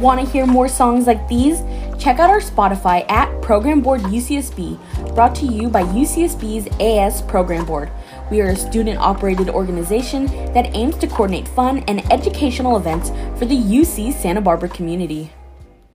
Want to hear more songs like these? Check out our Spotify at Program Board UCSB, brought to you by UCSB's AS Program Board. We are a student operated organization that aims to coordinate fun and educational events for the UC Santa Barbara community.